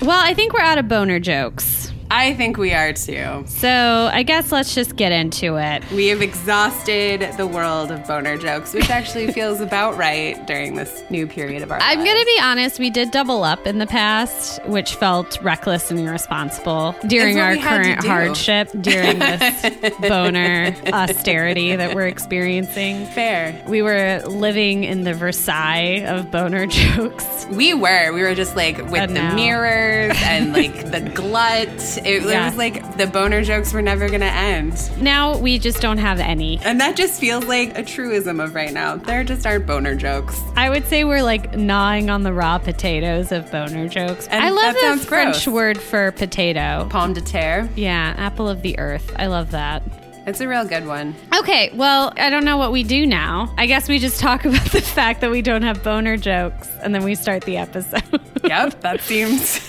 Well, I think we're out of boner jokes. I think we are too. So I guess let's just get into it. We have exhausted the world of boner jokes, which actually feels about right during this new period of our I'm going to be honest, we did double up in the past, which felt reckless and irresponsible during our we had to current hardship during this boner austerity that we're experiencing. fair. We were living in the Versailles of boner jokes. We were. We were just like with And the now- mirrors and like the glut. It, Yeah. was like the boner jokes were never going to end. Now we just don't have any. And that just feels like a truism of right now. There just aren't boner jokes. I would say we're like gnawing on the raw potatoes of boner jokes. And I love that the French gross. word for potato. Pomme de terre. Yeah, apple of the earth. I love that. It's a real good one. Okay, well, I don't know what we do now. I guess we just talk about the fact that we don't have boner jokes and then we start the episode. Yep, that seems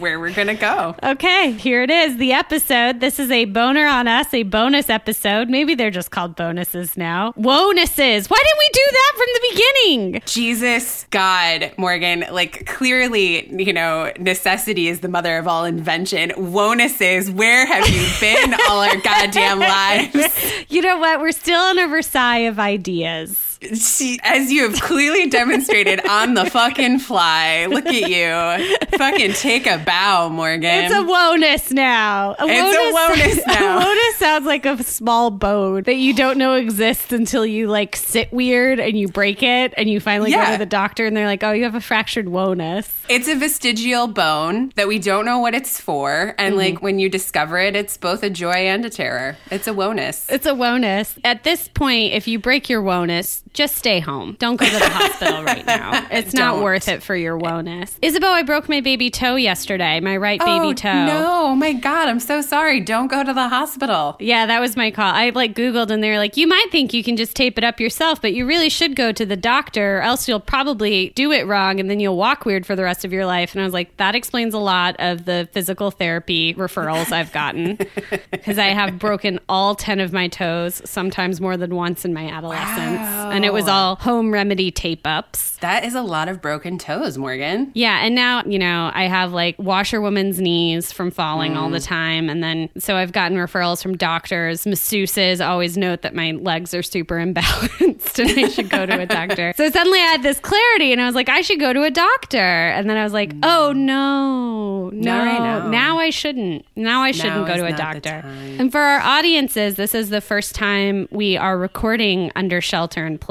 where we're going to go. okay, here it is the episode. This is a boner on us, a bonus episode. Maybe they're just called bonuses now. Wonuses. Why didn't we do that from the beginning? Jesus, God, Morgan, like clearly, you know, necessity is the mother of all invention. Wonuses, where have you been all our goddamn lives? You know what? We're still in a Versailles of ideas. She, as you have clearly demonstrated on the fucking fly. Look at you. Fucking take a bow, Morgan. It's a wonus now. A It's a wonus now. A wonus sounds like a small bone that you don't know exists until you like sit weird and you break it and you finally go to the doctor and they're like, "Oh, you have a fractured wonus." It's a vestigial bone that we don't know what it's for. And Mm-hmm. like when you discover it, it's both a joy and a terror. It's a wonus. It's a wonus. At this point, if you break your wonus, just stay home. Don't go to the hospital right now. It's not worth it for your eh. wellness. Isabel, I broke my baby toe yesterday, my right baby oh, toe. No, oh my God, I'm so sorry. Don't go to the hospital. Yeah, that was my call. I like Googled and they're like, you might think you can just tape it up yourself, but you really should go to the doctor, or else you'll probably do it wrong and then you'll walk weird for the rest of your life. And I was like, that explains a lot of the physical therapy referrals I've gotten because I have broken all 10 of my toes, sometimes more than once in my adolescence. Wow. And it was all home remedy tape ups. That is a lot of broken toes, Morgan. Yeah, and now, you know, I have like washerwoman's knees from falling all Mm. the time. And then, so I've gotten referrals from doctors. Masseuses always note that my legs are super imbalanced and I should go to a doctor. so suddenly I had this clarity and I was like, I should go to a doctor. And then I was like, oh no, no, right now. I shouldn't. Now I shouldn't go to a doctor. And for our audiences, this is the first time we are recording under shelter in place.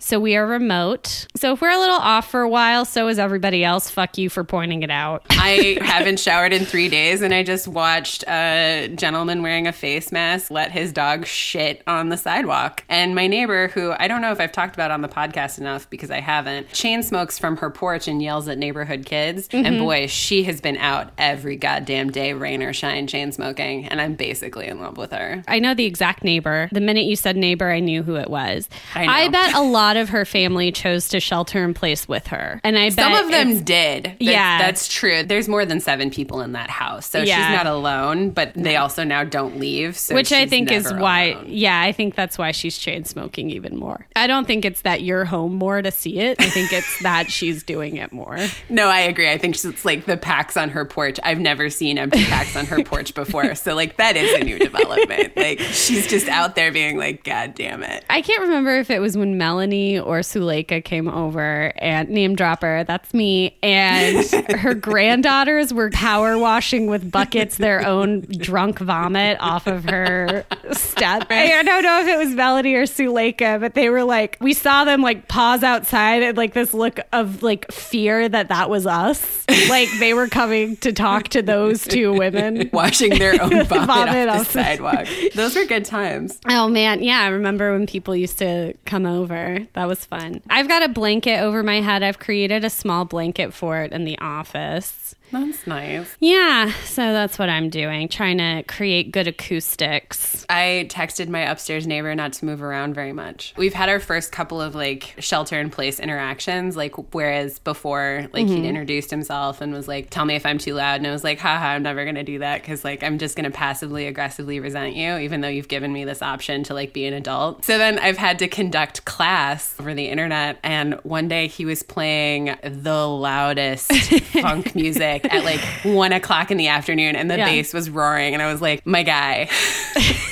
So we are remote. So if we're a little off for a while, so is everybody else. Fuck you for pointing it out. I haven't showered in three days, and I just watched a gentleman wearing a face mask let his dog shit on the sidewalk. And my neighbor, who I don't know if I've talked about on the podcast enough because I haven't, chain smokes from her porch and yells at neighborhood kids. And mm-hmm. boy, she has been out every goddamn day, rain or shine, chain smoking. And I'm basically in love with her. I know the exact neighbor. The minute you said neighbor, I knew who it was. I know. bet a lot of her family chose to shelter in place with her. And I bet Some of them did. That's, Yeah. That's true. There's more than seven people in that house. So Yeah. she's not alone, but they also now don't leave. So which I think is why, alone. yeah, I think that's why she's chain smoking even more. I don't think it's that you're home more to see it. I think it's that she's doing it more. No, I agree. I think it's like the packs on her porch. I've never seen empty packs on her porch before. So, like, that is a new development. Like, she's just out there being like, God damn it. I can't remember if it was when Melanie or Suleika came over and name dropper, that's me, and her granddaughters were power washing with buckets their own drunk vomit off of her step. I don't know if it was Melanie or Suleika, but they were like, we saw them like pause outside and like this look of like fear that that was us. Like they were coming to talk to those two women. Washing their own vomit, Vomit off the off the- sidewalk. Those were good times. Oh man, yeah, I remember when people used to come over. That was fun. I've got a blanket over my head. I've created a small blanket for it in the office. That's nice. Yeah, so that's what I'm doing, trying to create good acoustics. I texted my upstairs neighbor not to move around very much. We've had our first couple of like shelter in place interactions, like whereas before, like he'd mm-hmm. introduced himself and was like, "Tell me if I'm too loud," and I was like, "Haha, I'm never gonna do that because like I'm just gonna passively aggressively resent you, even though you've given me this option to like be an adult." So then I've had to conduct class over the internet, and one day he was playing the loudest funk music music at like one o'clock in the afternoon and the Yeah. bass was roaring. And I was like, my guy,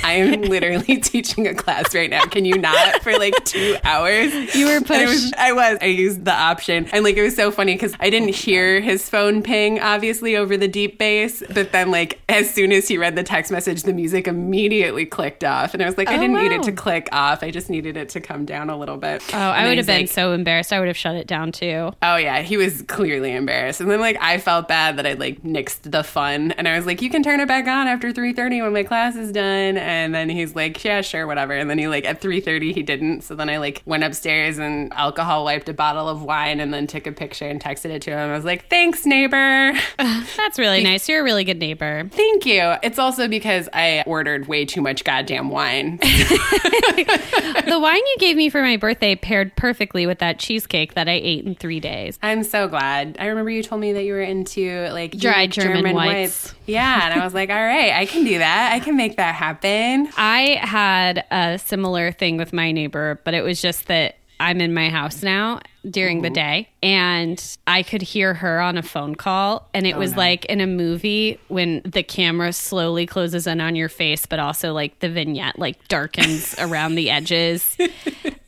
I am literally teaching a class right now. Can you not for like two hours? You were And it was- pushed. I was. I used the option. And like, it was so funny because I didn't oh, hear his phone ping, obviously, over the deep bass. But then, like, as soon as he read the text message, the music immediately clicked off. And I was like, I Oh, didn't need it to click off. I just needed it to come down a little bit. Oh, I would have been like, so embarrassed. I would have shut it down too. Oh yeah, he was clearly embarrassed, and then like I felt bad that I like nixed the fun, and I was like, "You can turn it back on after three thirty when my class is done." And then he's like, "Yeah, sure, whatever." And then he like at three thirty he didn't, so then I like went upstairs and alcohol wiped a bottle of wine, and then took a picture and texted it to him. I was like, "Thanks, neighbor." That's really nice. You're a really good neighbor. Thank you. It's also because I ordered way too much goddamn wine. the wine you gave me for my birthday paired perfectly with that cheesecake that I ate in three days. I'm so glad. I remember you told me that you were into like Dried unique German whites. Yeah, and I was like, all right, I can do that. I can make that happen. I had a similar thing with my neighbor, but it was just that I'm in my house now during the mm-hmm. day and I could hear her on a phone call and it oh, was no. like in a movie when the camera slowly closes in on your face but also like the vignette like darkens around the edges.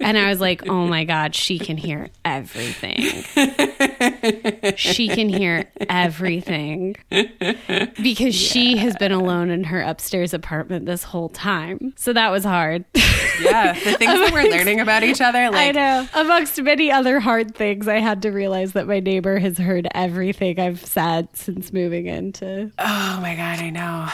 And I was like oh my god she can hear everything. She can hear everything. Because she has been alone in her upstairs apartment this whole time. So that was hard. Yeah, the things that we're learning about each other, I know. Amongst many other hard things, I had to realize that my neighbor has heard everything I've said since moving into. oh my god, I know.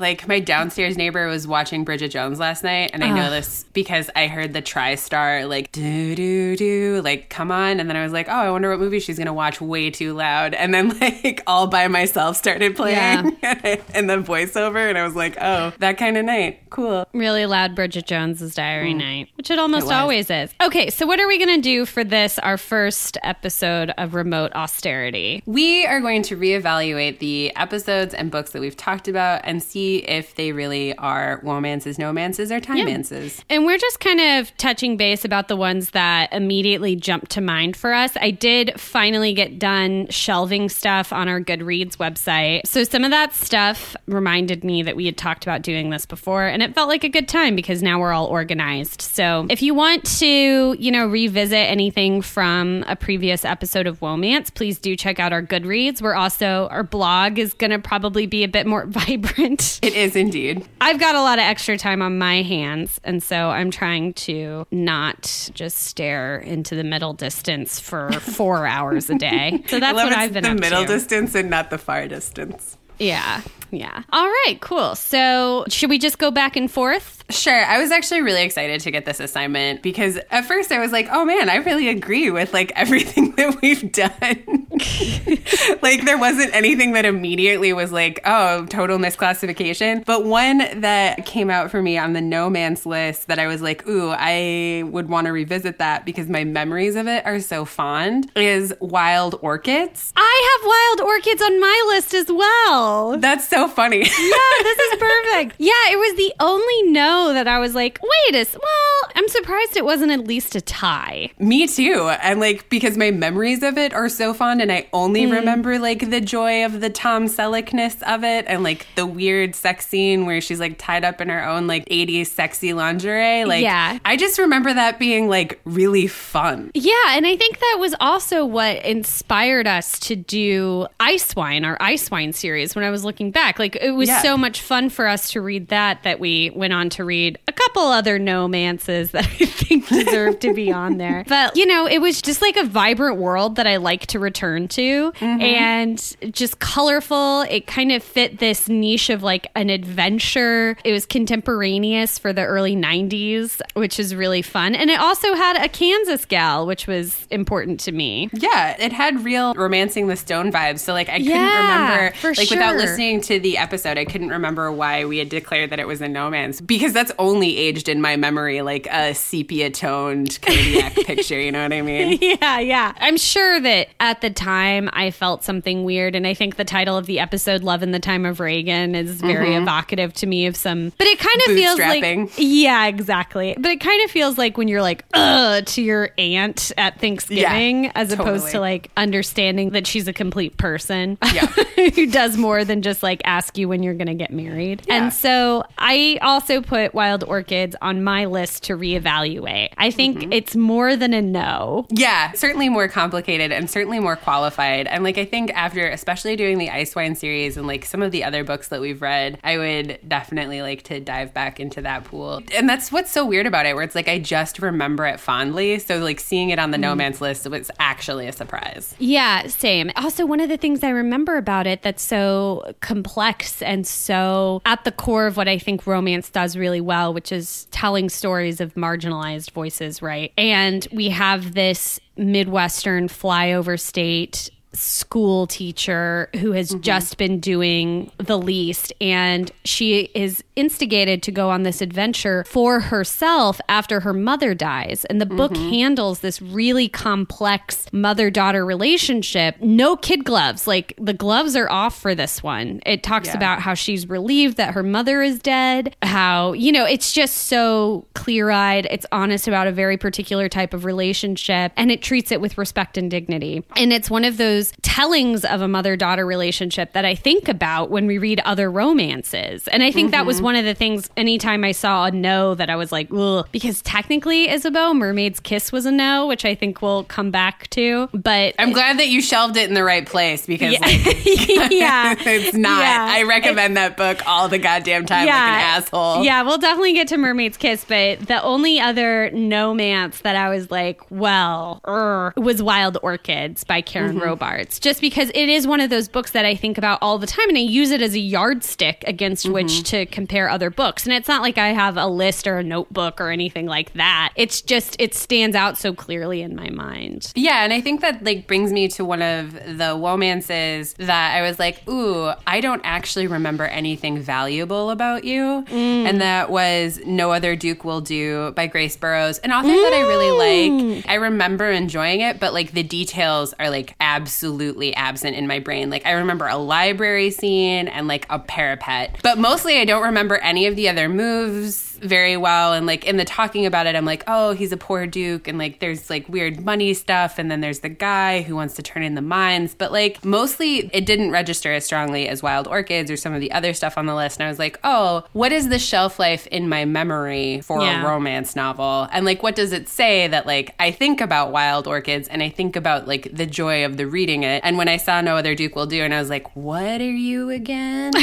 Like my downstairs neighbor was watching Bridget Jones last night, and I know this because I heard the TriStar like do do do like come on, and then I was like, oh, I wonder what movie she's gonna watch way too loud, and then like all by myself started playing, and the voiceover, and I was like, oh, that kind of night, cool. Really loud Bridget Jones's Diary mm. night, which it almost was. always is. Okay, so what are we going to do for this, our first episode of Remote Austerity? We are going to reevaluate the episodes and books that we've talked about and see if they really are womances, nomances, or timemances. And we're just kind of touching base about the ones that immediately jumped to mind for us. I did finally get done shelving stuff on our Goodreads website. So some of that stuff reminded me that we had talked about doing this before, and it felt like a good time because now we're all organized. So if you want to, you know, revisit anything from a previous episode of Womance, please do check out our Goodreads. We're also, our blog is going to probably be a bit more vibrant. It is indeed. I've got a lot of extra time on my hands, and so I'm trying to not just stare into the middle distance for four hours a day. So that's what I've been doing. the middle to. distance and not the far distance. Yeah, yeah. All right, cool. So should we just go back and forth? Sure. I was actually really excited to get this assignment because at first I was like, oh man, I really agree with like everything that we've done. like there wasn't anything that immediately was like, oh, total misclassification. But one that came out for me on the no man's list that I was like, ooh, I would want to revisit that because my memories of it are so fond is Wild Orchids. I have wild orchids on my list as well. That's so funny. yeah, this is perfect. Yeah, it was the only no that I was like, wait a s- well, I'm surprised it wasn't at least a tie. Me too. And like because my memories of it are so fond and I only Mm. remember like the joy of the Tom Selleckness of it and like the weird sex scene where she's like tied up in her own like 80s sexy lingerie. Like Yeah. I just remember that being like really fun. Yeah, and I think that was also what inspired us to do Ice Wine, our Ice Wine series, when I was looking back. Like, it was Yeah. so much fun for us to read that, that we went on to read a couple other nomances that I think deserve to be on there. But, you know, it was just like a vibrant world that I like to return to mm-hmm. and just colorful. It kind of fit this niche of like an adventure. It was contemporaneous for the early 90s, which is really fun. And it also had a Kansas gal, which was important to me. Yeah, it had real romancing the stone vibes. So like I couldn't remember for like without listening to the episode, I couldn't remember why we had declared that it was a no man's because that's only aged in my memory like a sepia toned Kodak picture, you know what I mean? Yeah, yeah. I'm sure that at the time I felt something weird. And I think the title of the episode, Love in the Time of Reagan, is very mm-hmm. evocative to me of some, but it kind of feels like, yeah, exactly. But it kind of feels like when you're like, ugh, to your aunt at Thanksgiving, as opposed to like understanding that she's a complete person Yeah. who does more than just like ask you when you're going to get married. Yeah. And so I also put Wild Orchids on my list to reevaluate. I think Mm-hmm. it's more than a no. Yeah, certainly more complicated and certainly more qualified. And like I think after especially doing the Ice Wine series and like some of the other books that we've read, I would definitely like to dive back into that pool. And that's what's so weird about it, where it's like I just remember it fondly. So like seeing it on the Mm. no man's list was actually a surprise. Yeah, same. Also, one of the things I remember about it that's so complex and so at the core of what I think romance does really well, which is telling stories of marginalized voices, right? And we have this Midwestern flyover state school teacher who has mm-hmm. just been doing the least. And she is instigated to go on this adventure for herself after her mother dies. And the book mm-hmm. handles this really complex mother-daughter relationship. No kid gloves. Like the gloves are off for this one. It talks Yeah. about how she's relieved that her mother is dead how you know it's just so clear-eyed. It's honest about a very particular type of relationship and it treats it with respect and dignity. And it's one of those tellings of a mother-daughter relationship that i think about when we read other romances and i think that was one of the things anytime i saw a no that i was like Ugh. because technically isabeau mermaid's kiss was a no which i think we'll come back to but I'm glad that you shelved it in the right place because yeah, like yeah. it's not. Yeah. I recommend that book all the goddamn time like an asshole. Yeah, we'll definitely get to Mermaid's Kiss, but the only other no-mance that I was like, well, er, was Wild Orchids by Karen Mm-hmm. Just because it is one of those books that I think about all the time and I use it as a yardstick against Mm-hmm. which to compare other books. And it's not like I have a list or a notebook or anything like that. It's just, it stands out so clearly in my mind. Yeah, and I think that like brings me to one of the romances that I was like, ooh, I don't actually remember anything valuable about you. And that was No Other Duke Will Do by Grace Burrowes, an author that I really like. I remember enjoying it, but like the details are like absolutely absent in my brain. Like I remember a library scene and like a parapet, but mostly I don't remember any of the other moves very well. And like in the talking about it i'm like oh he's a poor duke. And like there's like weird money stuff. And then there's the guy who wants to turn in the mines. But like mostly it didn't register as strongly as wild orchids or some of the other stuff on the list. And i was like oh what is the shelf life in my memory for Yeah. a romance novel? And like what does it say that like i think about wild orchids and i think about like the joy of the reading it? And when i saw no other duke will do and i was like what are you again?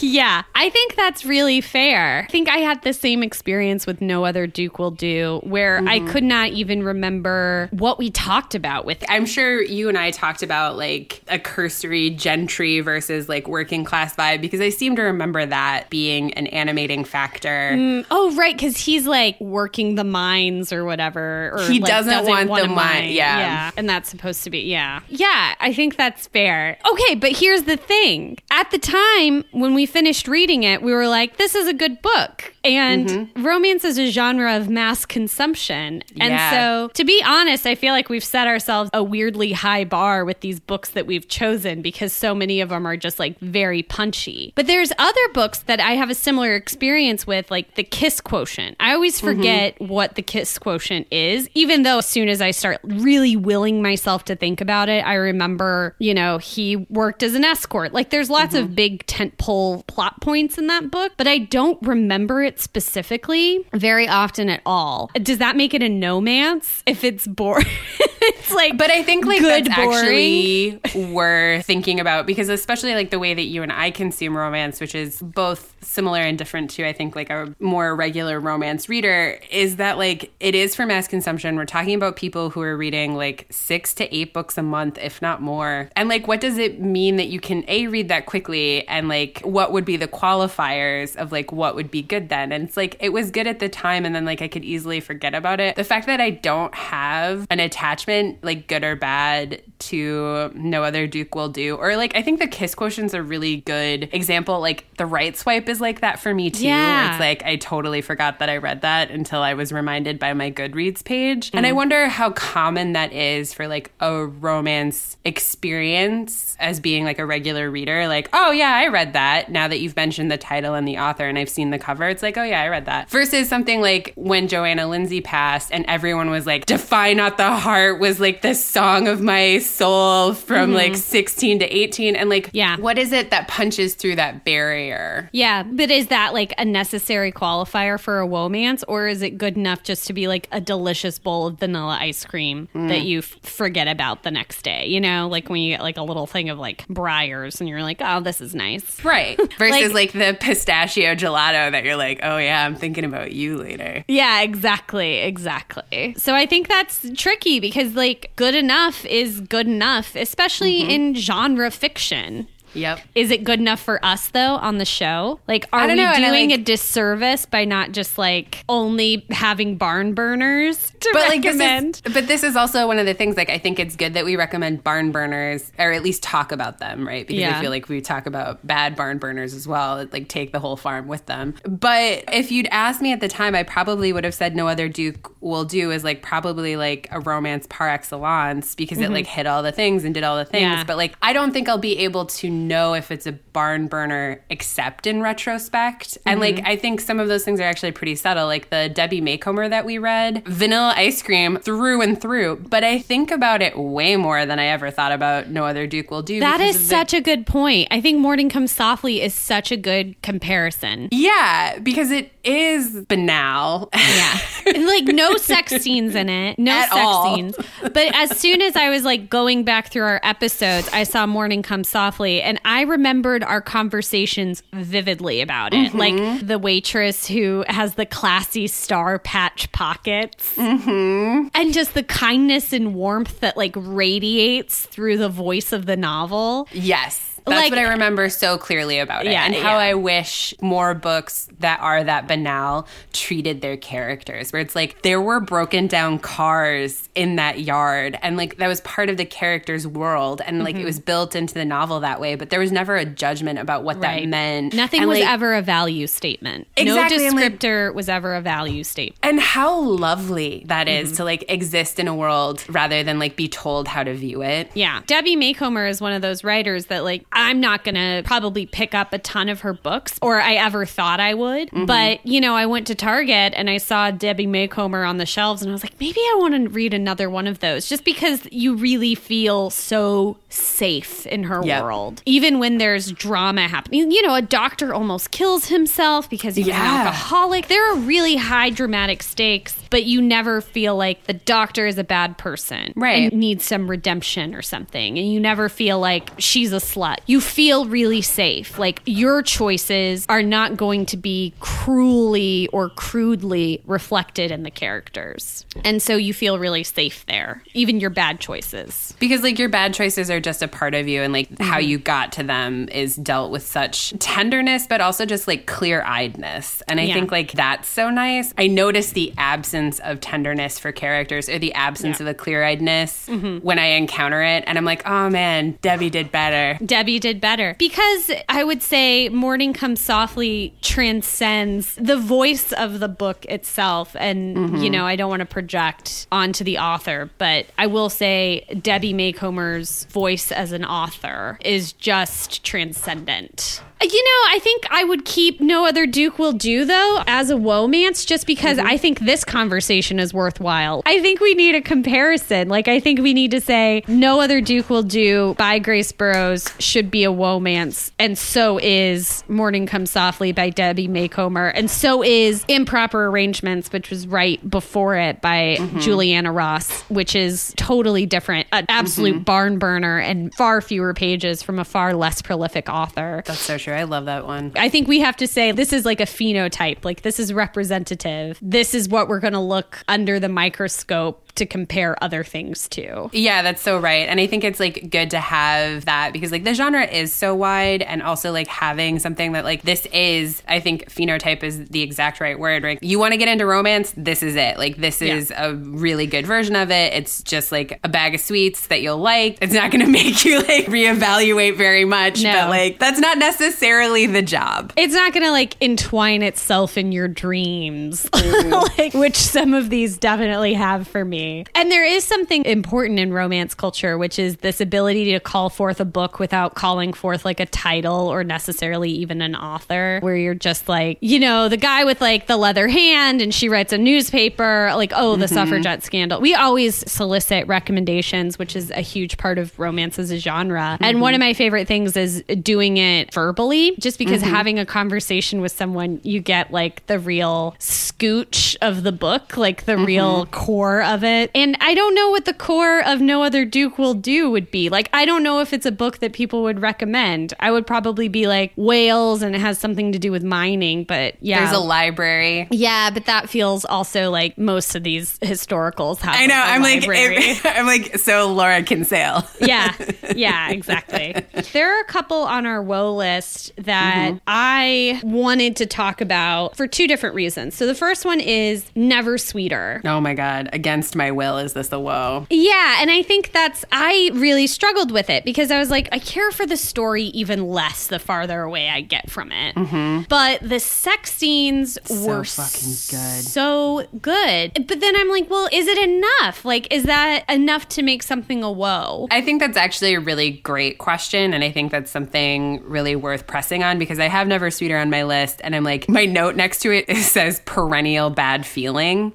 Yeah, I think that's really fair. I think I had the same experience with No Other Duke Will Do, where I mm-hmm. could not even remember what we talked about with I'm sure you and I talked about like a cursory gentry versus like working class vibe because I seem to remember that being an animating factor. Mm, oh, right, because he's like working the mines or whatever. Or He like, doesn't want want the a mine, yeah. yeah, and that's supposed to be yeah, yeah. I think that's fair. Okay, but here's the thing: at the time when we finished reading it, we were like, "This is a good book." And Mm-hmm. romance is a genre of mass consumption. And Yeah. so, to be honest, I feel like we've set ourselves a weirdly high bar with these books that we've chosen because so many of them are just like very punchy. But there's other books that I have a similar experience with, like the Kiss Quotient. I always mm-hmm. forget what the Kiss Quotient is, even though as soon as I start really willing myself to think about it, I remember, you know, he worked as an escort. Like there's lots of mm-hmm. big tentpole plot points in that book, but I don't remember it specifically very often at all. Does that make it a no-mance if it's boring? it's like But I think like good that's boring. actually worth thinking about because especially like the way that you and I consume romance, which is both similar and different to I think like a more regular romance reader, is that like it is for mass consumption. We're talking about people who are reading like six to eight books a month, if not more. And like what does it mean that you can A read that quickly and like what would be the qualifiers of like what would be good then? And it's like it was good at the time and then like I could easily forget about it. The fact that I don't have an attachment, like good or bad, to No Other Duke Will Do, or like I think the kiss quotient's a really good example. Like the right swipe is like that for me too. Yeah. It's like I totally forgot that I read that until I was reminded by my Goodreads page. And I mm. wonder how common that is for like a romance experience as being like a regular reader. Like, oh yeah, I read that. Now that you've mentioned the title and the author and I've seen the cover, it's like, oh yeah, I read that. Versus something like when Johanna Lindsey passed and everyone was like, Defy Not the Heart was like the song of my soul from mm-hmm. like 16 to 18. And like, Yeah. what is it that punches through that barrier? Yeah, but is that like a necessary qualifier for a romance, or is it good enough just to be like a delicious bowl of vanilla ice cream that you f- forget about the next day? You know, like when you get like a little thing of like Breyers and you're like, oh, this is nice. Right. Versus like, the pistachio gelato that you're like, oh yeah, I'm thinking about you later. Yeah, exactly, exactly. So I think that's tricky because like good enough is good enough, especially mm-hmm. in genre fiction. Yep. Is it good enough for us though on the show? Like, are we know, doing like- a disservice by not just like only having barn burners to But like recommend? this is, but this is also one of the things. Like I think it's good that we recommend barn burners, or at least talk about them, right? Because Yeah. I feel like we talk about bad barn burners as well. Like take the whole farm with them. But if you'd asked me at the time, I probably would have said no other Duke will do is like probably like a romance par excellence because it like hit all the things and did all the things. Mm-hmm. Yeah. But like I don't think I'll be able to know if it's a barn burner except in retrospect. And Mm-hmm. like I think some of those things are actually pretty subtle. Like the Debbie Macomber that we read, vanilla ice cream through and through. But I think about it way more than I ever thought about No Other Duke Will Do. That is of the- such a good point. I think Morning Comes Softly is such a good comparison. yeah, because it is banal. Yeah. And, like no sex scenes in it. No At sex all. scenes. But as soon as I was like going back through our episodes, I saw Morning Come Softly and I remembered our conversations vividly about it. Like mm-hmm. the waitress who has the classy star patch pockets. Mm-hmm. And just the kindness and warmth that like radiates through the voice of the novel. Yes. That's Like- what I remember so clearly about it. Yeah, and how yeah. I wish more books that are that banal treated their characters, where it's like there were broken down cars in that yard, and like that was part of the character's world, and Mm-hmm. like it was built into the novel that way, but there was never a judgment about what that meant. Nothing And, was like, ever a value statement. Exactly, No and, like- descriptor was ever a value statement. And how lovely that is Mm-hmm. to like exist in a world rather than like be told how to view it. Yeah. Debbie Maycomer is one of those writers that, like, I'm not going to probably pick up a ton of her books or I ever thought I would. Mm-hmm. But, you know, I went to Target and I saw Debbie Macomber on the shelves and I was like, maybe I want to read another one of those just because you really feel so safe in her Yep. world. Even when there's drama happening. You know, a doctor almost kills himself because he's was an alcoholic. There are really high dramatic stakes, but you never feel like the doctor is a bad person Right. and needs some redemption or something. And you never feel like she's a slut. You feel really safe. Like your choices are not going to be cruelly or crudely reflected in the characters. And so you feel really safe there, even your bad choices. Because like your bad choices are just a part of you and like how Mm-hmm. you got to them is dealt with such tenderness but also just like clear-eyedness. And I Yeah. think like that's so nice. I notice the absence of tenderness for characters or the absence Yeah. Mm-hmm. of the clear-eyedness when I encounter it and I'm like, "Oh man, Debbie did better." Debbie did better because I would say Morning Comes Softly transcends the voice of the book itself. And, you know, I don't want to project onto the author, but I will say Debbie Macomber's voice as an author is just transcendent. You know, I think I would keep No Other Duke Will Do, though, as a romance, just because mm-hmm. I think this conversation is worthwhile. I think we need a comparison. Like, I think we need to say No Other Duke Will Do by Grace Burrowes should be a romance, and so is Morning Comes Softly by Debbie Macomber, and so is Improper Arrangements, which was right before it by mm-hmm. Juliana Ross, which is totally different, an absolute mm-hmm. barn burner, and far fewer pages from a far less prolific author. That's so true. I love that one. I think we have to say this is like a phenotype. Like this is representative. This is what we're going to look under the microscope to compare other things to. Yeah, that's so right. And I think it's like good to have that because like the genre is so wide and also like having something that like this is, I think phenotype is the exact right word. Right? You want to get into romance, this is it. Like this Yeah. is a really good version of it. It's just like a bag of sweets that you'll like. It's not going to make you like reevaluate very much, No. but like that's not necessarily the job. It's not going to like entwine itself in your dreams, mm-hmm. like which some of these definitely have for me. And there is something important in romance culture, which is this ability to call forth a book without calling forth like a title or necessarily even an author, where you're just like, you know, the guy with like the leather hand and she writes a newspaper, like, oh, the mm-hmm. suffragette scandal. We always solicit recommendations, which is a huge part of romance as a genre. And mm-hmm. one of my favorite things is doing it verbally, just because mm-hmm. having a conversation with someone, you get like the real scooch of the book, like the real core of it. And I don't know what the core of No Other Duke Will Do would be. Like, I don't know if it's a book that people would recommend. I would probably be like whales and it has something to do with mining, but yeah. There's a library. yeah, but that feels also like most of these historicals have. I know. like, a I'm like, library. I'm like, so Laura can sail. yeah, yeah, exactly. There are a couple on our woe list that Mm-hmm. I wanted to talk about for two different reasons. So the first one is Never Sweeter. Oh my God. Against my will, is this a woe? Yeah, and I think that's I really struggled with it because I was like, I care for the story even less the farther away I get from it. But the sex scenes were Mm-hmm. fucking good. so good. But then I'm like, well, is it enough? Like, is that enough to make something a woe? I think that's actually a really great question. And I think that's something really worth pressing on because I have Never Sweeter on my list. And I'm like, my note next to it says perennial bad feeling.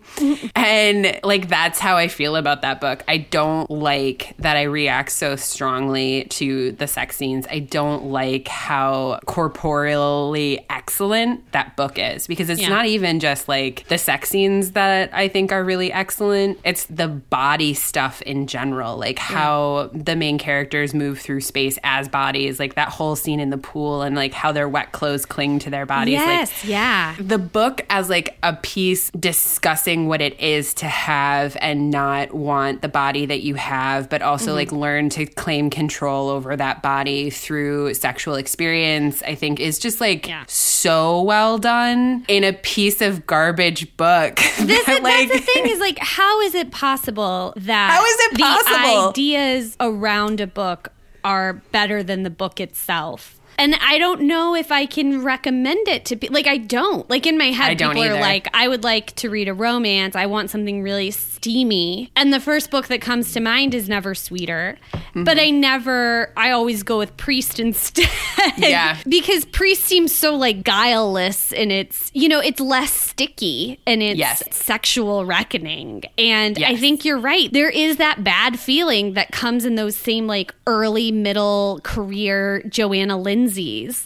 and like, that's how I feel about that book. I don't like that I react so strongly to the sex scenes. I don't like how corporeally excellent that book is because it's Yeah. not even just like the sex scenes that I think are really excellent. It's the body stuff in general, like how the main characters move through space as bodies, like that whole scene in the pool and like how their wet clothes cling to their bodies. Like, Yes, yeah. the book as like a piece discussing what it is to have and not want the body that you have but also Mm-hmm. like learn to claim control over that body through sexual experience i think is just like Yeah. so well done in a piece of garbage book This that, is, that's the thing is like, how is it possible that How is it possible? the ideas around a book are better than the book itself? And I don't know if I can recommend it to be like I don't. Like in my head, people are like, I would like to read a romance. I want something really steamy. And the first book that comes to mind is Never Sweeter. But I never I always go with Priest instead. Yeah. because Priest seems so like guileless and it's you know, it's less sticky and it's Yes. sexual reckoning. And I think you're right. There is that bad feeling that comes in those same like early middle career Johanna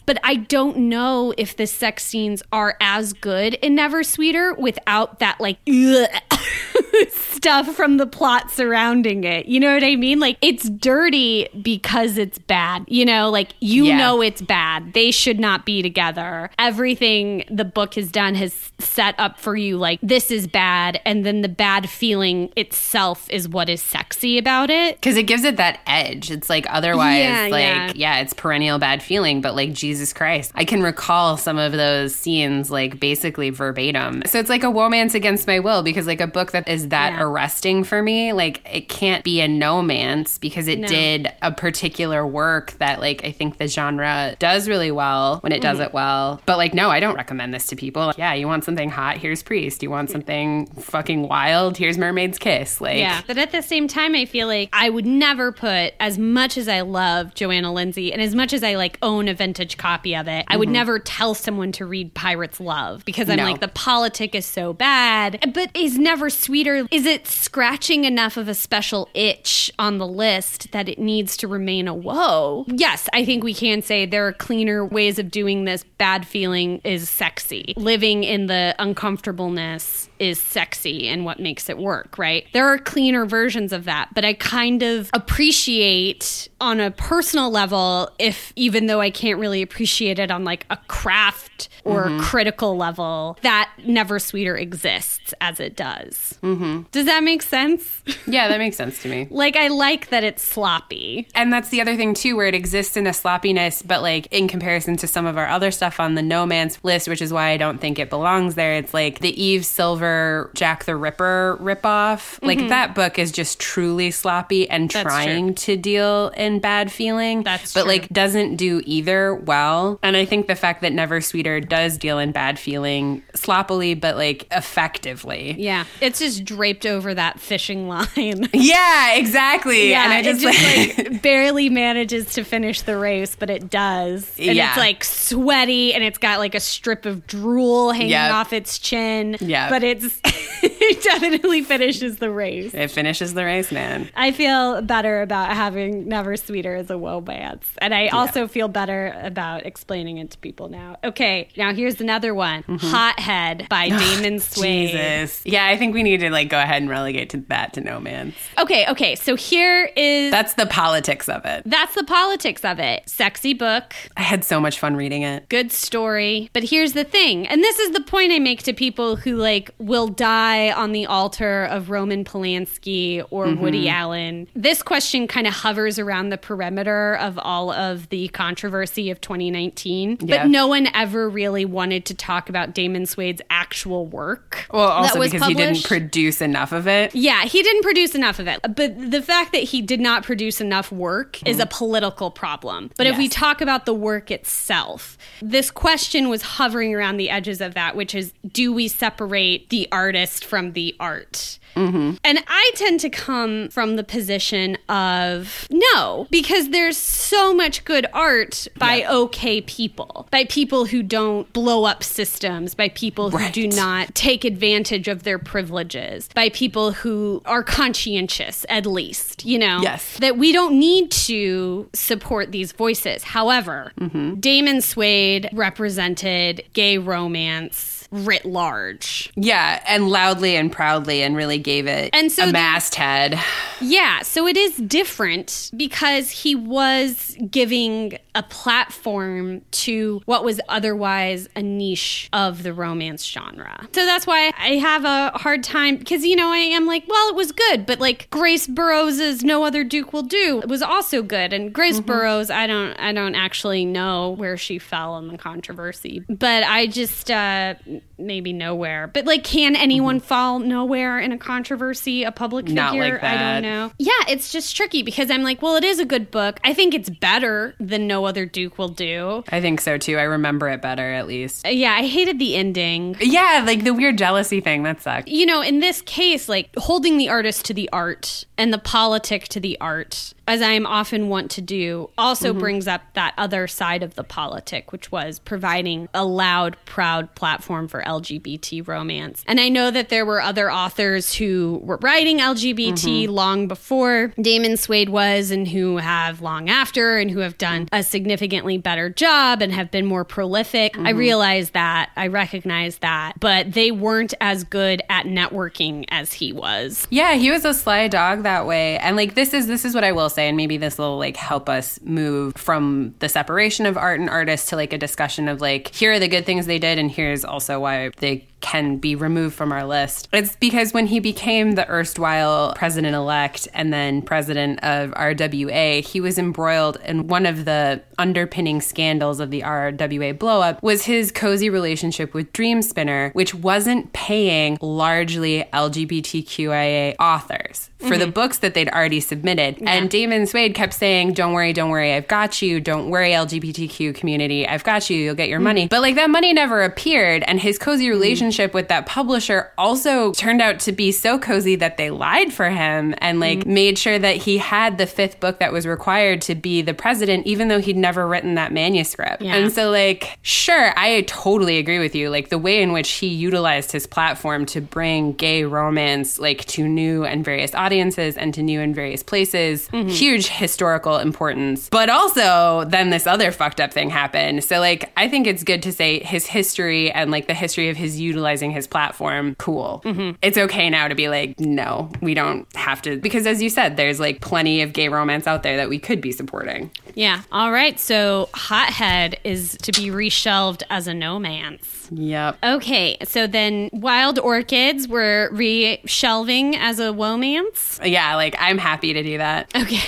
But I don't know if the sex scenes are as good in Never Sweeter without that like stuff from the plot surrounding it. You know what I mean? Like it's dirty because it's bad. You know, like you Yeah. know it's bad. They should not be together. Everything the book has done has set up for you like this is bad and then the bad feeling itself is what is sexy about it. because it gives it that edge. It's like otherwise, Yeah, like yeah. yeah. it's perennial bad feeling, but like Jesus Christ, I can recall some of those scenes like basically verbatim. So it's like a romance against my will because like a book that is that Yeah. arresting for me, like it can't be a no-mance because it No. did a particular work that like I think the genre does really well when it does Mm-hmm. it well. But like no, I don't recommend this to people. Like, yeah, you want something hot? Here's Priest. You want something fucking wild? Here's Mermaid's Kiss. Like Yeah. But at the same time, I feel like I would never put, as much as I love Johanna Lindsey and as much as I like own a vintage copy of it, I would mm-hmm. never tell someone to read Pirates Love because I'm No. like, the politic is so bad. But is Never Sweeter, is it scratching enough of a special itch on the list that it needs to remain a woe? Yes, I think we can say there are cleaner ways of doing this. Bad feeling is sexy. Living in the uncomfortableness is sexy and what makes it work, right? There are cleaner versions of that, but I kind of appreciate on a personal level if even though I can't really appreciate it on like a craft or Mm-hmm. critical level, that Never Sweeter exists as it does. Mm-hmm. Does that make sense? Yeah, that makes sense to me. like I like that it's sloppy. And that's the other thing too, where it exists in a sloppiness, but like in comparison to some of our other stuff on the No Man's list, which is why I don't think it belongs there. It's like the Eve Silver Jack the Ripper ripoff. Like mm-hmm. that book is just truly sloppy and That's trying to deal in bad feeling. That's but true. like doesn't do either well. And I think the fact that Never Sweeter does deal in bad feeling sloppily, but like effectively. Yeah, it's just draped over that fishing line. Yeah, exactly. Yeah, and I just, it just like, like barely manages to finish the race, but it does. And Yeah. it's like sweaty and it's got like a strip of drool hanging Yep. off its chin. Yeah. But it's it definitely finishes the race. it finishes the race, man. I feel better about having Never Sweeter as a romance. And I also feel better about explaining it to people now. Okay, now here's another one. Hothead by Damon. Mm-hmm. Jesus. Yeah, I think we need to like go ahead and relegate to that to no man's. Okay, okay. So here is That's the politics of it. that's the politics of it. Sexy book, I had so much fun reading it. good story. But here's the thing, and this is the point I make to people who like will die on the altar of Roman Polanski or Mm-hmm. Woody Allen. This question kind of hovers around the perimeter of all of the controversy of 2019. Yeah. But no one ever really wanted to talk about Damon Suede's actual work. Well, also that was because he didn't produce enough of it. Yeah, he didn't produce enough of it. But the fact that he did not produce enough work is a political problem. But if we Mm-hmm. Talk about the work itself, this question was hovering around the edges of that, which is do we separate the artist from the art? Mm-hmm. And I tend to come from the position of no, because there's so much good art by Yeah. okay people, by people who don't blow up systems, by people who Right. do not take advantage of their privileges, by people who are conscientious, at least, you know? Yes. That we don't need to support these voices. However, Mm-hmm. Damon Suede represented gay romance writ large. Yeah, and loudly and proudly, and really gave it And so a the- masthead. Yeah, so it is different because he was giving a platform to what was otherwise a niche of the romance genre. So that's why I have a hard time because you know I am like, well, it was good, but like Grace Burrowes's No Other Duke Will Do was also good, and Grace Burrowes, I don't, I don't actually know where she fell in the controversy, but I just uh, maybe nowhere. But like, can anyone fall nowhere in a controversy? A public figure? Not like I don't know. Yeah, it's just tricky because I'm like, well, it is a good book. I think it's better than No Other Duke Will Do. I think so too. I remember it better at least. Uh, Yeah, I hated the ending. Yeah, like the weird jealousy thing that sucked. You know, in this case, like holding the artist to the art and the politic to the art, as I am often want to do, also brings up that other side of the politic, which was providing a loud, proud platform for LGBT romance. And I know that there were other authors who were writing LGBT mm-hmm. long before Damon Suede was, and who have long after, and who have done a significantly better job and have been more prolific. I mm-hmm. realize that. I recognize that. But they weren't as good at networking as he was. Yeah, he was a sly dog that way. And like this is this is what I will say, and maybe this will like help us move from the separation of art and artists to like a discussion of like here are the good things they did and here's also why they can be removed from our list. It's because when he became the erstwhile president elect and then president of RWA, he was embroiled in one of the underpinning scandals of the RWA blowup was his cozy relationship with Dreamspinner, which wasn't paying largely LGBTQIA authors for the mm-hmm. books that they'd already submitted. And Damon Suede kept saying, Don't worry, don't worry, I've got you. Don't worry, LGBTQ community, I've got you. You'll get your money. Mm-hmm. But like that money never appeared. And his cozy mm-hmm. relationship with that publisher also turned out to be so cozy that they lied for him and like made sure that he had the fifth book that was required to be the president, even though he'd never written that manuscript. Yeah. And so, like, sure, I totally agree with you. Like, the way in which he utilized his platform to bring gay romance, like, to new and various audiences audiences and to new and various places. Mm-hmm. Huge historical importance. But also, then this other fucked up thing happened. So, like, I think it's good to say his history and like the history of his utilizing his platform, cool. Mm-hmm. It's okay now to be like, no, we don't have to. Because as you said, there's like plenty of gay romance out there that we could be supporting. Yeah. All right. So Hothead is to be reshelved as a no-mance. Yep. Okay. So then Wild Orchids were reshelving as a womance. Yeah, like, I'm happy to do that. Okay.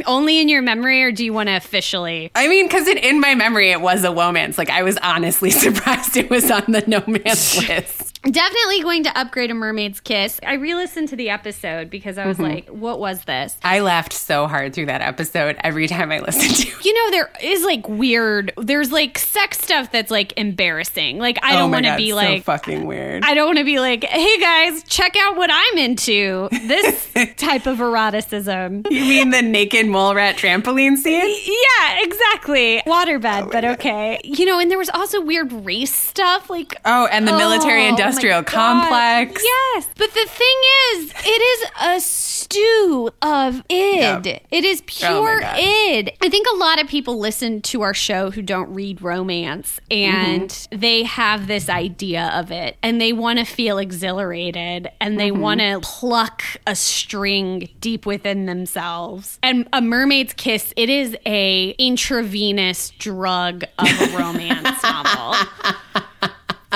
Only in your memory, or do you want to officially? I mean, because in my memory, it was a romance. Like, I was honestly surprised it was on the no man's list. Definitely going to upgrade a Mermaid's Kiss. I re-listened to the episode because I was mm-hmm. like, "What was this?" I laughed so hard through that episode every time I listened to it. You know, there is like weird. There's like sex stuff that's like embarrassing. Like I Oh don't want to God, be so like. fucking weird. I don't want to be like, hey guys, check out what I'm into. This type of eroticism. you mean the naked mole rat trampoline scene? Yeah, exactly. Waterbed, oh but okay. You know, and there was also weird race stuff like Oh, and the military Oh, industrial God. complex. Yes. But the thing is, it is a stew of id. Yep. It is Oh pure God. id. I think a lot of people listen to our show who don't read romance and Mm-hmm. they have this idea of it and they want to feel exhilarated and they Mm-hmm. want to pluck a string deep within themselves. And a mermaid's kiss, it is a intravenous drug of a romance novel.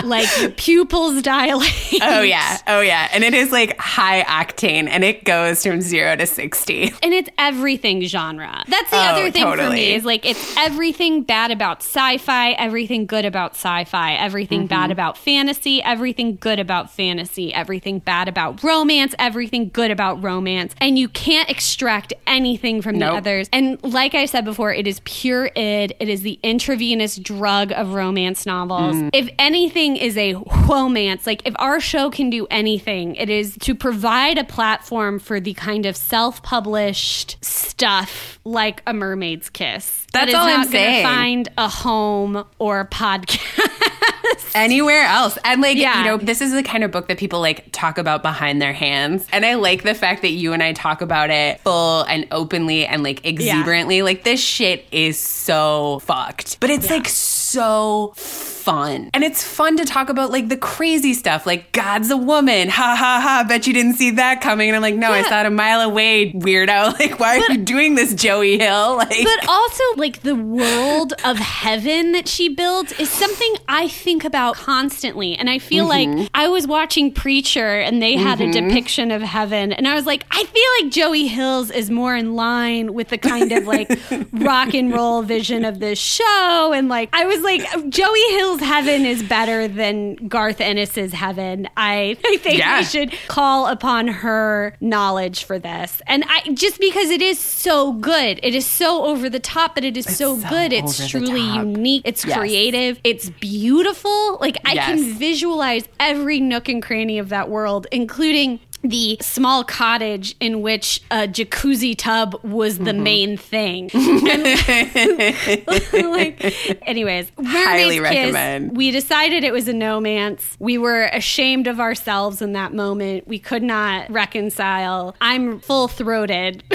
Like pupils dilate. Oh yeah, oh yeah, and it is like high octane, and it goes from zero to sixty. and it's everything genre. That's the Oh, other thing for me is like it's everything bad about sci-fi, everything good about sci-fi, everything Mm-hmm. bad about fantasy, everything good about fantasy, everything bad about romance, everything good about romance, and you can't extract anything from the others. And like I said before, it is pure id. It is the intravenous drug of romance novels. Mm. If anything is a romance, like if our show can do anything, it is to provide a platform for the kind of self-published stuff like A Mermaid's Kiss. that That's is all I'm not gonna saying. Find a home or a podcast. anywhere else. And like, Yeah. you know, this is the kind of book that people like talk about behind their hands. And I like the fact that you and I talk about it full and openly and like exuberantly. Like this shit is so fucked. But it's like so fun. And it's fun to talk about like the crazy stuff, like God's a woman. Ha ha ha. Bet you didn't see that coming. And I'm like, no, I Yeah. saw it a mile away, weirdo. Like, why are you doing this, Joey Hill? Like But also, like the world of heaven that she builds is something I think about constantly. And I feel Mm-hmm. like I was watching Preacher and they had a depiction of heaven. And I was like, I feel like Joey Hills is more in line with the kind of like rock and roll vision of this show. And like, I was like, Joey Hills' heaven is better than Garth Ennis's heaven. I, I think Yeah. we should call upon her knowledge for this. And I just because it is so good. It is so over the top, but it is so, so good. It's truly unique. It's Yes. creative. It's beautiful. Like I can visualize every nook and cranny of that world, including the small cottage in which a jacuzzi tub was the Mm-hmm. main thing. like, anyways, Highly Mermaid's Kiss, recommend. we decided it was a no-mance. We were ashamed of ourselves in that moment. We could not reconcile. I'm full-throated.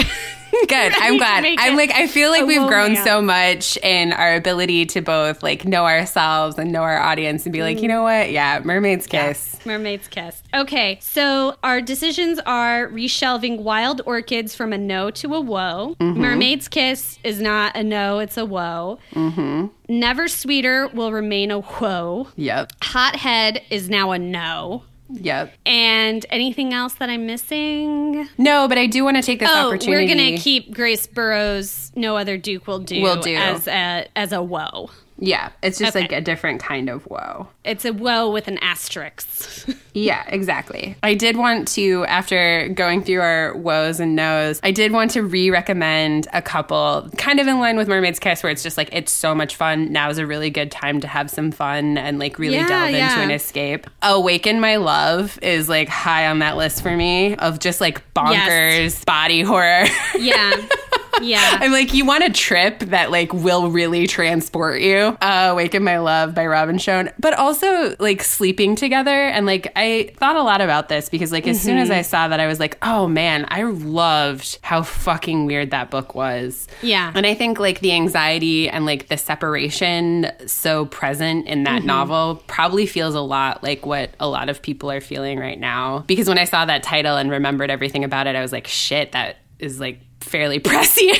Good. I'm glad. I'm like I feel like we've grown so much in our ability to both like know ourselves and know our audience and be like, you know what? Yeah, Mermaid's Kiss. Mermaid's Kiss. Okay, so our decisions are reshelving Wild Orchids from a no to a whoa. Mm-hmm. Mermaid's Kiss is not a no, it's a whoa. Mm-hmm. Never Sweeter will remain a whoa. Yep. Hothead is now a no. Yep. And anything else that I'm missing? No, but I do want to take this Oh, opportunity. we're gonna keep Grace Burrowes. No other Duke will do. Will do. as a as a whoa. Yeah, it's just Okay. like a different kind of whoa. It's a whoa with an asterisk. Yeah, exactly. I did want to, after going through our woes and no's, I did want to re recommend a couple, kind of in line with Mermaid's Kiss, where it's just like, it's so much fun. Now is a really good time to have some fun and like really Yeah, delve yeah. into an escape. Awaken My Love is like high on that list for me of just like bonkers body horror. yeah. Yeah. I'm like, you want a trip that like will really transport you. Uh, Awaken My Love by Robin Schone, but also like sleeping together. And like, I thought a lot about this because like as soon as I saw that, I was like, oh man, I loved how fucking weird that book was. Yeah. And I think like the anxiety and like the separation so present in that novel probably feels a lot like what a lot of people are feeling right now. Because when I saw that title and remembered everything about it, I was like, shit, that is like fairly prescient.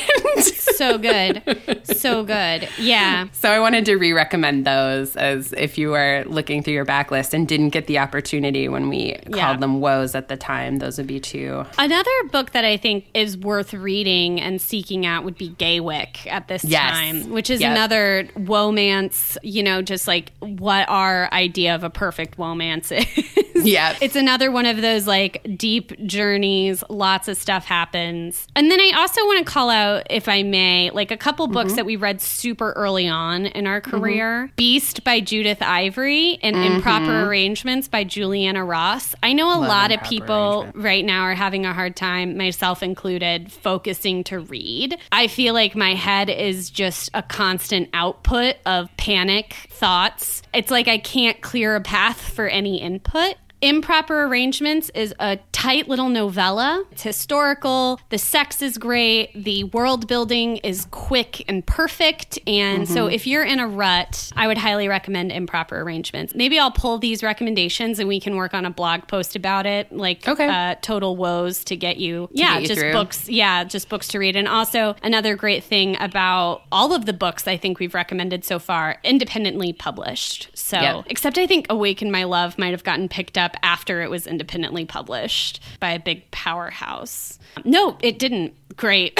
so good. So good. Yeah. so I wanted to re-recommend those as if you were looking through your backlist and didn't get the opportunity when we Yeah. called them woes at the time. Those would be two. Another book that I think is worth reading and seeking out would be Gaywyck at this Yes. time, which is Yep. another womance, you know, just like what our idea of a perfect womance is. Yeah. It's another one of those like deep journeys, lots of stuff happens. And then I also want to call out, if I may, like a couple books Mm-hmm. that we read super early on in our career Beast by Judith Ivory and Mm-hmm. Improper Arrangements by Juliana Ross. I know a lot of people right now are having a hard time, myself included, focusing to read. I feel like my head is just a constant output of panic thoughts. It's like I can't clear a path for any input. Improper Arrangements is a tight little novella. It's historical. The sex is great. The world building is quick and perfect. And so, if you're in a rut, I would highly recommend Improper Arrangements. Maybe I'll pull these recommendations and we can work on a blog post about it, like Okay. uh, total woes to get you. yeah, get you just through. books. Yeah, just books to read. And also, another great thing about all of the books I think we've recommended so far, independently published. So, Yep. except I think Awaken My Love might have gotten picked up after it was independently published by a big powerhouse. No, it didn't. Great.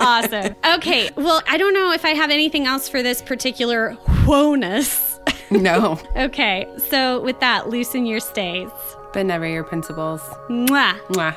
awesome. Okay. Well, I don't know if I have anything else for this particular whoaness. No, okay. So, with that, loosen your stays. but never your principles. Mwah. Mwah.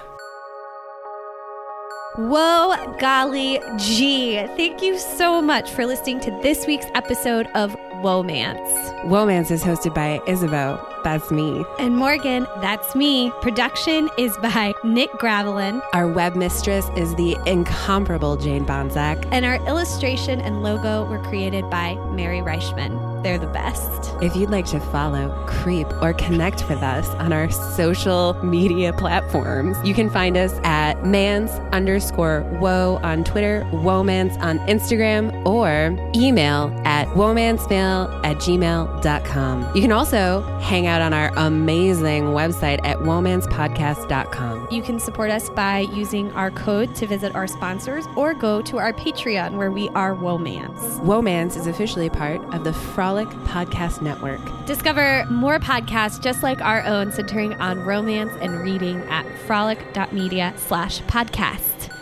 Whoa, golly gee. Thank you so much for listening to this week's episode of Womance. Womance is hosted by Isabeau. That's me. And Morgan, that's me. Production is by Nick Gravelin, Our web mistress is the incomparable Jane Bonzak. and our illustration and logo were created by Mary Reichman. They're the best. If you'd like to follow, creep, or connect with us on our social media platforms, you can find us at mans underscore woe on Twitter, womance on Instagram, or email at womancemail at gmail.com. You can also hang out on our amazing website at womancepodcast.com. You can support us by using our code to visit our sponsors or go to our Patreon where we are Womance. Womance is officially part of the Frolic Podcast Network. Discover more podcasts just like our own centering on romance and reading at frolic.media slash podcast.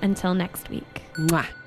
Until next week. Mwah.